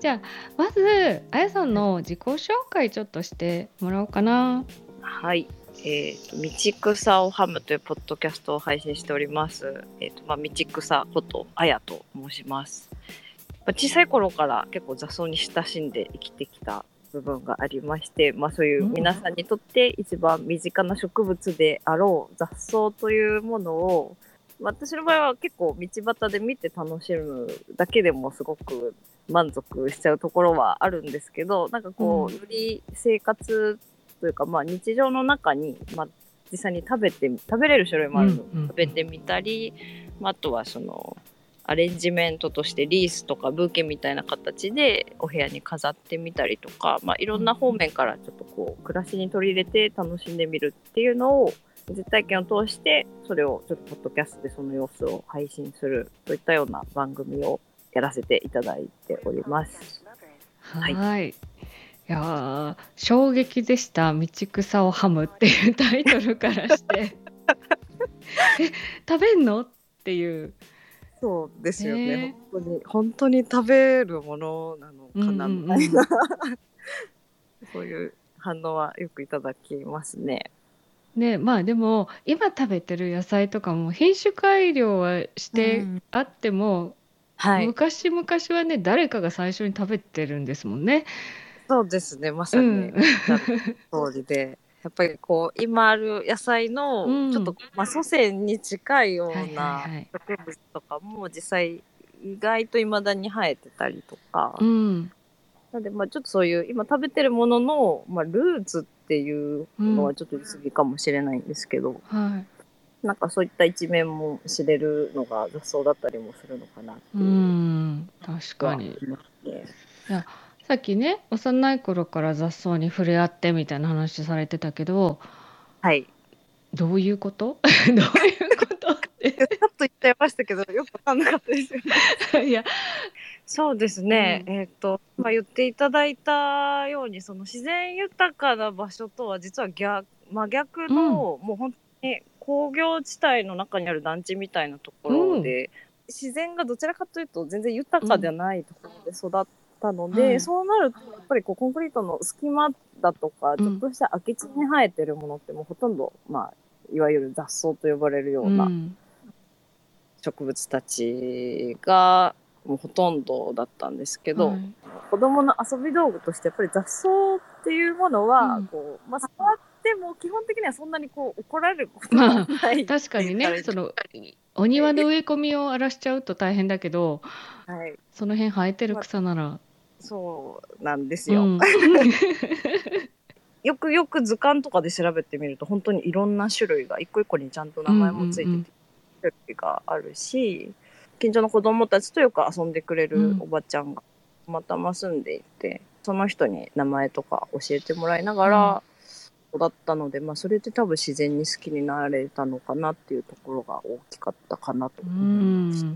じゃあまずあやさんの自己紹介ちょっとしてもらおうかな。はい。えー、と道草をはむというポッドキャストを配信しております。えっ、とまあ道草ことあやと申します、まあ、小さい頃から結構雑草に親しんで生きてきた部分がありまして、まあ、そういう皆さんにとって一番身近な植物であろう雑草というものを、私の場合は結構道端で見て楽しむだけでもすごく満足しちゃうところはあるんですけど、なんかこう、うん。より生活というか、まあ、日常の中に、まあ、実際に食べて食べれる種類もあるので、食べてみたり、まあ、あとはそのアレンジメントとしてリースとかブーケみたいな形でお部屋に飾ってみたりとか、まあ、いろんな方面からちょっとこう暮らしに取り入れて楽しんでみるっていうのを実体験を通してそれをちょっとポッドキャストでその様子を配信するといったような番組をやらせていただいております。はい。い。いやー衝撃でした「道草をハム」っていうタイトルからして。え食べんの？っていうそうですよね。本当に。本当に食べるものなのかなうんうんうん。みたいな、そういう反応はよくいただきますね。ねまあでも今食べてる野菜とかも品種改良はしてうん。あっても、はい、昔々はね誰かが最初に食べてるんですもんね。そうですね。まさにうん。通りで。やっぱりこう今ある野菜のうん。ちょっと、まあ、祖先に近いよはいうな植物とかも実際意外と未だに生えてたりとか、うん。なんでまあちょっとそういう今食べてるものの、まあ、ルーツっていうのはちょっと言い過ぎかもしれないんですけど、はい。なんかそういった一面も知れるのが雑草だったりもするのかなってういう。のん。確かに。はあ。りますね。さっきね幼い頃から雑草に触れ合ってみたいな話されてたけどはい。どういうこと？どういうことっちょっと言っちゃいましたけど、よくわかんなかったですよね。て いやそうですね。うんえっ、と、まあ、言っていただいたように、その自然豊かな場所とは実は逆、真逆の、もう本当に工業地帯の中にある団地みたいなところで、自然がどちらかというと全然豊かではないところで育ったので、はい。そうなると、やっぱりこうコンクリートの隙間だとか、ん。ちょっとした空き地に生えてるものってもうほとんど、まあ、いわゆる雑草と呼ばれるような、うん。植物たちがもうほとんどだったんですけど、はい。子供の遊び道具としてやっぱり雑草っていうものは、うん。こうまあ、触っても基本的にはそんなにこう怒られることはない、確かにねそのお庭の植え込みを荒らしちゃうと大変だけどはい、その辺生えてる草なら、そうなんですよ、うん、よくよく図鑑とかで調べてみると本当にいろんな種類が一個一個にちゃんと名前もついてて、種類があるし近所の子供たちとよく遊んでくれうんるおばちゃんがたまたま住んでいて、その人に名前とか教えてもらいながら育ったので、まあ、それで多分自然に好きになれたのかなっていうところが大きかったかなとう思います。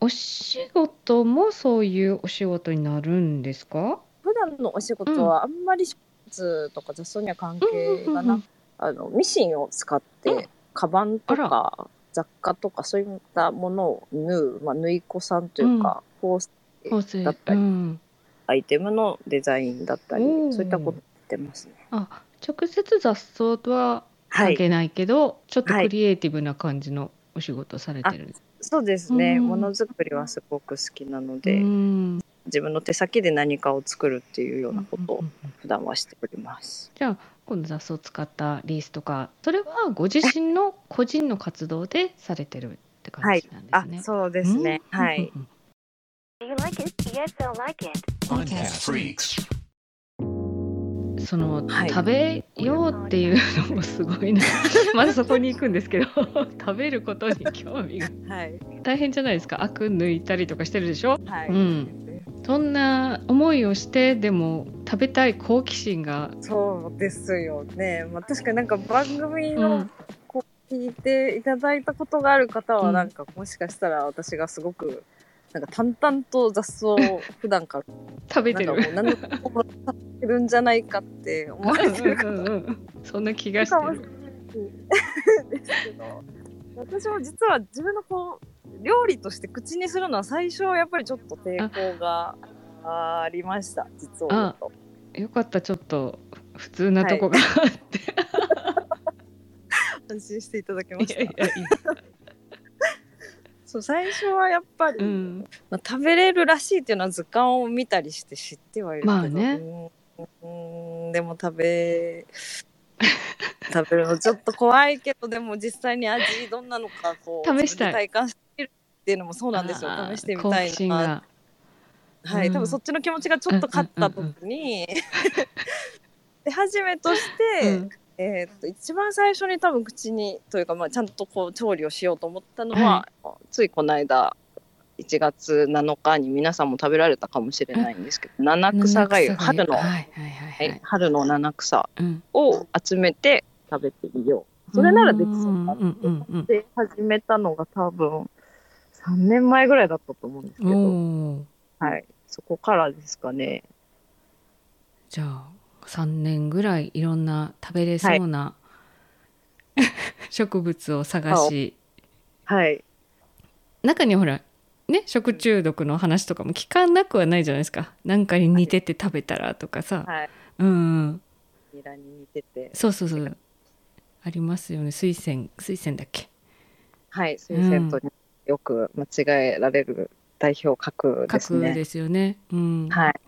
んお仕事もそういうお仕事になるんですか？普段のお仕事はあんまり植物とか雑草には関係がなく、あのミシンを使ってカバンとあか雑貨とかそういったものを縫う、まあ、縫い子さんというか、縫製縫製。だったり、うん、アイテムのデザインだったりおーそういったことやってますね。あ直接雑草とははい、関係ないけど、ちょっとはい。クリエイティブな感じのお仕事されてるんです、そうですね。うんものづくりはすごく好きなので、うん自分の手先で何かを作るっていうようなことを普段はしております。じゃあ今度雑草を使ったリースとかそれはご自身の個人の活動でされてるって感じなんですね。あ、そうですね。うんはい。。その、はい。食べようっていうのもすごいな。まずそこに行くんですけど 食べることに興味が。はい。大変じゃないですか。アク抜いたりとかしてるでしょ？はい。うん。そんな思いをしてでも食べたい好奇心が、そうですよね。まあ、確かになんか番組うのう聞いていただいたことがある方うん。はなんかもしかしたら私がすごくなんか淡々と雑草を普段から食べてる。なんかもう何も食べてるんじゃないかって思われてる。かうんそんな気がしてる。ですけど。私も実は自分のこう料理として口にするのは最初はやっぱりちょっと抵抗がありました。実を言うと。よかった。ちょっと普通なとこがあって、安心していただけました。いやいやいやそう最初はやっぱり、うん。まあ、食べれるらしいっていうのは図鑑を見たりして知ってはいるけど、まあね。でも食べ 食べるのちょっと怖いけどでも実際に味どんなのかこう試したい。体感してみるっていうのもそうなんですよ。試してみたいな。が。はい、うん。多分そっちの気持ちがちょっと勝った時に、で初めとして、うんえーっと一番最初に多分口にというか、まあ、ちゃんとこう調理をしようと思ったのは、ついこの間1月7日に皆さんも食べられたかもしれないんですけど七草がゆ春の、はいはいはいはい。はい、春の七草うん。を集めて食べてみよう。それならできそうだうんうんうんうん。で始めたのが多分3年前ぐらいだったと思うんですけど、はい、そこからですかね。じゃあ3年ぐらいいろんな食べれそうな、植物を探し。はい。中にはほらね食中毒の話とかも聞かなくはないじゃないですか。なんかに似てて食べたらとかさ、はい。うんうん。ニラに似てて。そうそうそう。ありますよね。水仙水仙だっけ？はい。水仙とよく間違えられる代表格ですね。角ですよね。うん、はい。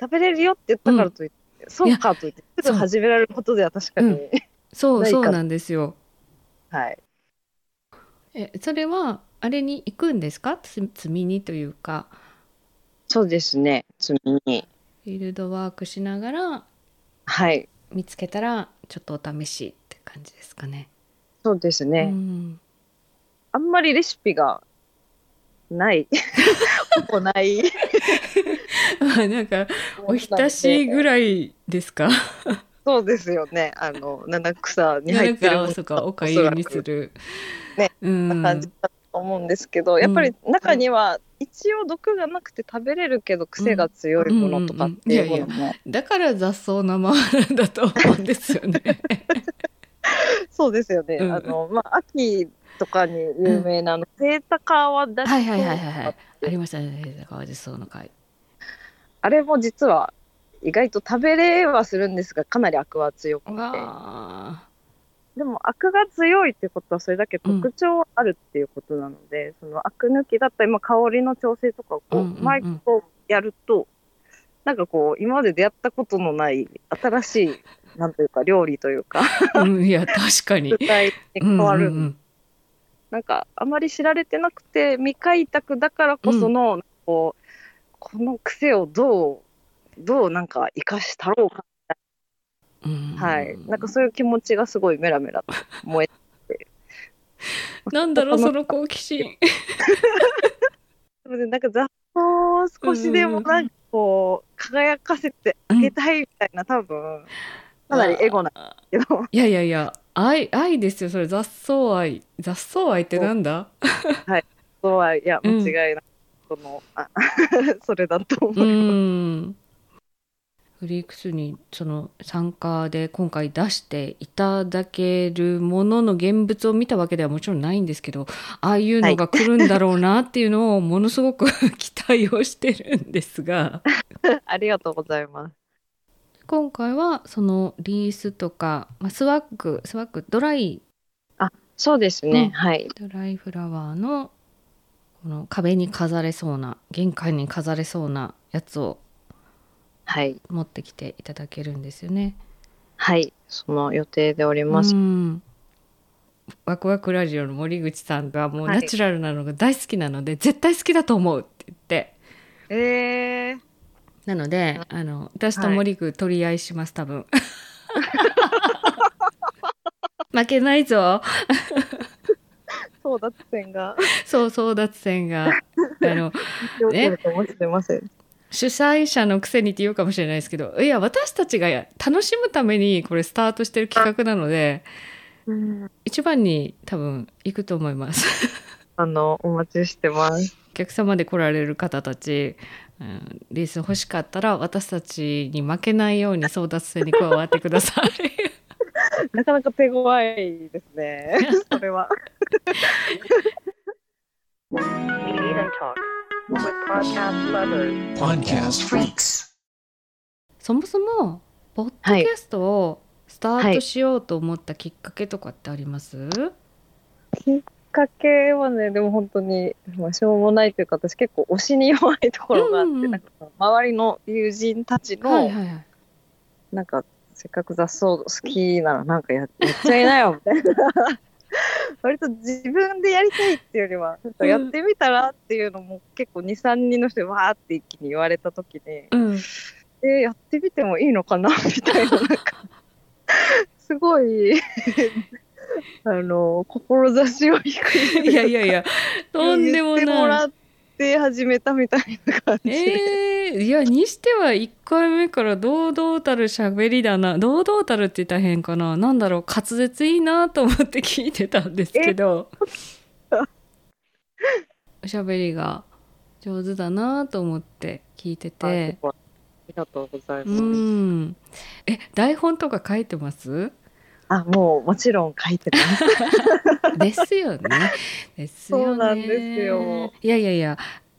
食べれるよって言ったからといって、そうかといってすぐ始められることでは確かに、うそう そうなんですよはい。えそれはあれに行くんですか？つ積みにというかそうですね。積みに。フィールドワークしながらはい。見つけたらちょっとお試しって感じですかね。そうですね。うん、あんまりレシピがない。ほぼない。ま あなんかおひたしぐい。らいですか？そうですよね。あの、七草に入ってるそうかおかゆにする。ねうん。感じだと思うんですけど、やっぱり中には一応毒がなくて食べれるけど癖が強いものとかっていうものも、だから雑草生なんだと思うんですよね。そうですよね。うんあの、まあ、秋とかに有名なあの、セイタカワダいはいはいはいはい。ありましたね。川地草の会。あれも実は意外と食べれはするんですが、かなりアクは強くて。わでもアクが強いってことはそれだけ特徴あるっていうことなので、そのアク抜きだったり、まあ、香りの調整とかをこう、うんうんうん毎回こうやると、なんかこう、今まで出会ったことのない新しい、なんというか料理というか、あ。うんいや確かに。具体に変わる。うんうんなんかあまり知られてなくて未開拓だからこその、こうこの癖をどうどうなんか生かしたろうか、うんうん。はい。なんかそういう気持ちがすごいメラメラと燃えて。なんだろうその好奇心。なのでなんか雑草を少しでもなんかこう輝かせてあげたいみたいな、多分かなりエゴなんですけど。いやいやいや愛愛ですよそれ。雑草愛。雑草愛ってなんだ？そ うはいやうん。間違いなく、そのあ それだと思ういます。んフリークスにその参加で今回出していただけるものの現物を見たわけではもちろんないんですけどああいうのが来るんだろうなっていうのをものすごく期待をしてるんですが ありがとうございます。今回はそのリースとか、まあ、スワッグスワッグドライそうですね、うんはい。ドライフラワーのこの壁に飾れそうな玄関に飾れそうなやつをはい。持ってきていただけるんですよね。はい。その予定でおります。うんワクワクラジオの森口さんがもうはいナチュラルなのが大好きなので、絶対好きだと思うって言ってえー、なのであの私と森口取り合いします多分 負けないぞ争奪戦がそう争奪戦が あの起きるかもしれません。主催者のくせにって言うかもしれないですけどいや私たちが楽しむためにこれスタートしてる企画なので一番に多分行くと思います あの、お待ちしてます。客様で来られる方たち、うん、リース欲しかったら私たちに負けないように争奪戦に加わってください。なかなか手強いですね。それは。そもそもポッドキャストをスタートしようと思ったきっかけとかってあります、きっかけはね、でも本当に、まあ、しょうもないというか、私結構推しに弱いところがあって、うんうんなんか周りの友人たちの、はいはいはい。なんか、せっかく雑草好きならなんかや やっちゃいなよ、みたいな。割と自分でやりたいっていうよりは、なんかやってみたらっていうのも結構2、3人の人にわーって一気に言われた時に、うん、えーやってみてもいいのかな みたいな、なんか、すごい、あの、志を低い。いやいやいやとんでもない。って始めたみたいな感じ。えー、いやにしては1回目から堂々たる喋りだな。堂々たるって言ったら変かな。なんだろう。滑舌いいなと思って聞いてたんですけど。おしゃべりが上手だなと思って聞いてて。ありがとうございうます。ん。え台本とか書いてます？あ、もうもちろん書いてます。ですよね。ですよね。そうなんですよ。いやいやいや、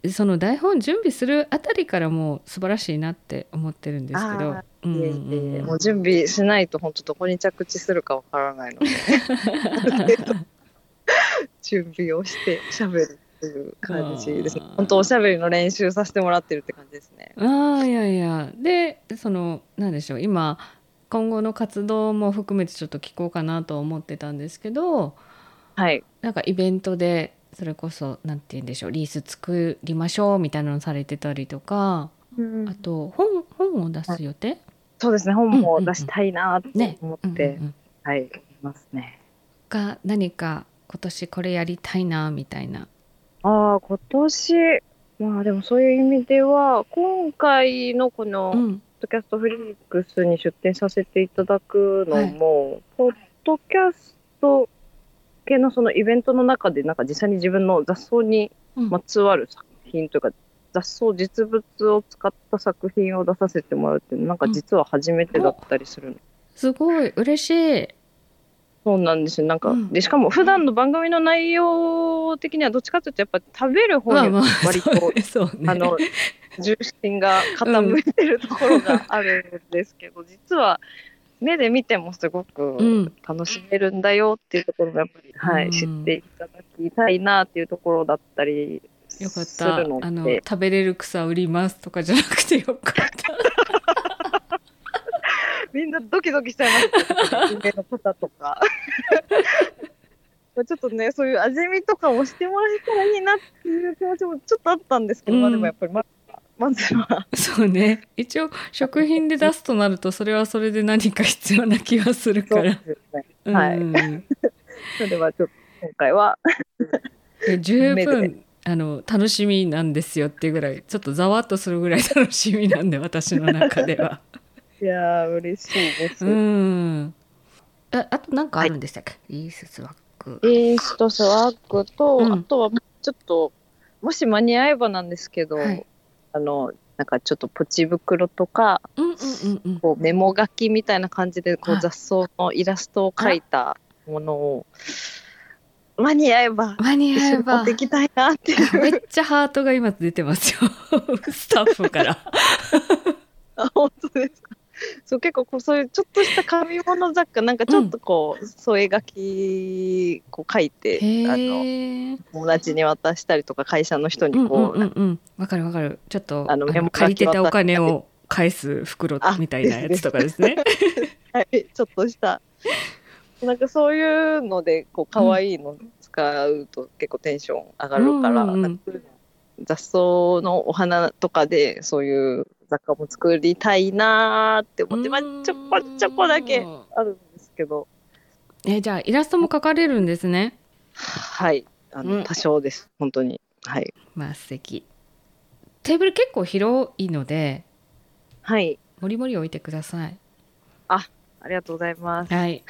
その台本準備するあたりからもう素晴らしいなって思ってるんですけどあ。うんもう準備しないと本当どこに着地するかわからないので、準備をして喋るっていう感じですね。本当おしゃべりの練習させてもらってるって感じですね。ああいやいやでそのなんでしょう今今後の活動も含めてちょっと聞こうかなと思ってたんですけどはい。なんかイベントでそれこそなんて言うんでしょうリース作りましょうみたいなのされてたりとかあと本本を出す予定、そうですね。本も出したいなってね思って、うんうんうんはい、いますね。が何か今年これやりたいなみたいな。ああ、今年、まあでもそういう意味では、今回のこの、うんドキャストフリークスに出展させていただくのも、ポッドキャスト系のそのイベントの中で、なんか実際に自分の雑草にうんまつわる作品というか、雑草実物を使った作品を出させてもらうっていうのなんか実は初めてだったりするの。すごい嬉しい。そうなんですよ。なんか、うんで、しかも普段の番組の内容的にはどっちかというと、やっぱ食べる方に割と、そうねそうね。あの、重心が傾いてるところがあるんですけど、実は目で見てもすごくうん楽しめるんだよっていうところがやっぱり、はうんい、知っていただきたいなっていうところだったりよかった。あので、食べれる草売りますとかじゃなくてよかった。みんなドキドキしちゃいますの方とか。ちょっとね、そういう味見とかもしてもらえたらいいなっていう気持ちもちょっとあったんですけど、うんまあでもやっぱりままずは、そうね。一応食品で出すとなるとそれはそれで何か必要な気がするから。すね。はいうん それではちょっと今回は、え十目分あの楽しみなんですよっていうぐらいちょっとざわっとするぐらい楽しみなんで私の中では。いやー、嬉しいです。うん。ああと何かあるんでしたっけ、イーススワック。インストスワックと、うんあとはちょっと、もし間に合えばなんですけど、はいあの、なんかちょっとポチ袋とか、うんうんうんうん。こうメモ書きみたいな感じでこはいう雑草のイラストを描いたものを間に合えば間に合えばに持っていきたいなって。めっちゃハートが今出てますよスタッフから。あ本当ですか？そう結構こうそういうちょっとした紙物雑貨なんかちょっとこう、添え書きこう書いてあの。友達に渡したりとか会社の人うんうにこう、んうんうん。わかるわかる。ちょっとあの借りてたお金を返す袋あみたいなやつとかですね。はい、ちょっとした。なんかそういうので、こう、可愛いの使うと結構テンション上がるから、うんうんうんなんか雑草のお花とかでそういう雑貨も作りたいなーって思って、まあ、ちょこちょこだけあるんですけど、えじゃあイラストも描かれるんですね。はい、あの、うん多少です、本当に。はい。まあ素敵。テーブル結構広いのではい。もりもり置いてください。ありがとうございます。はい。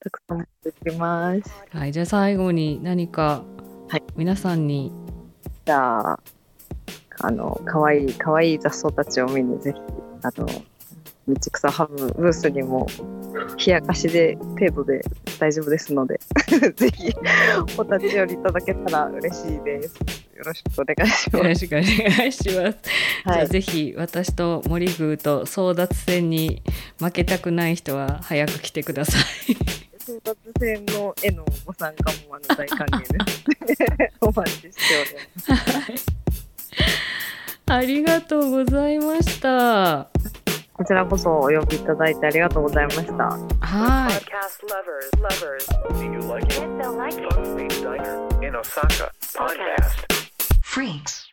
たくさん持ってきます。はい、じゃあ最後に何かはい皆さんにじゃあ、あの、かわいい、かわいい雑草たちを見に、ぜひ、あの、道草ハブブースにも、冷やかしで程度で大丈夫ですので、ぜひ、お立ち寄りいただけたら嬉しいです。よろしくお願いしよろます。しくお願いします。じゃはい。あぜひ私と森宮と争奪戦に負けたくない人は早く来てください。争奪戦の絵のご参加もあの大歓迎です。お待ちしております。ありがとうございました。こちらこそお呼びいただいてありがとうございました。はい。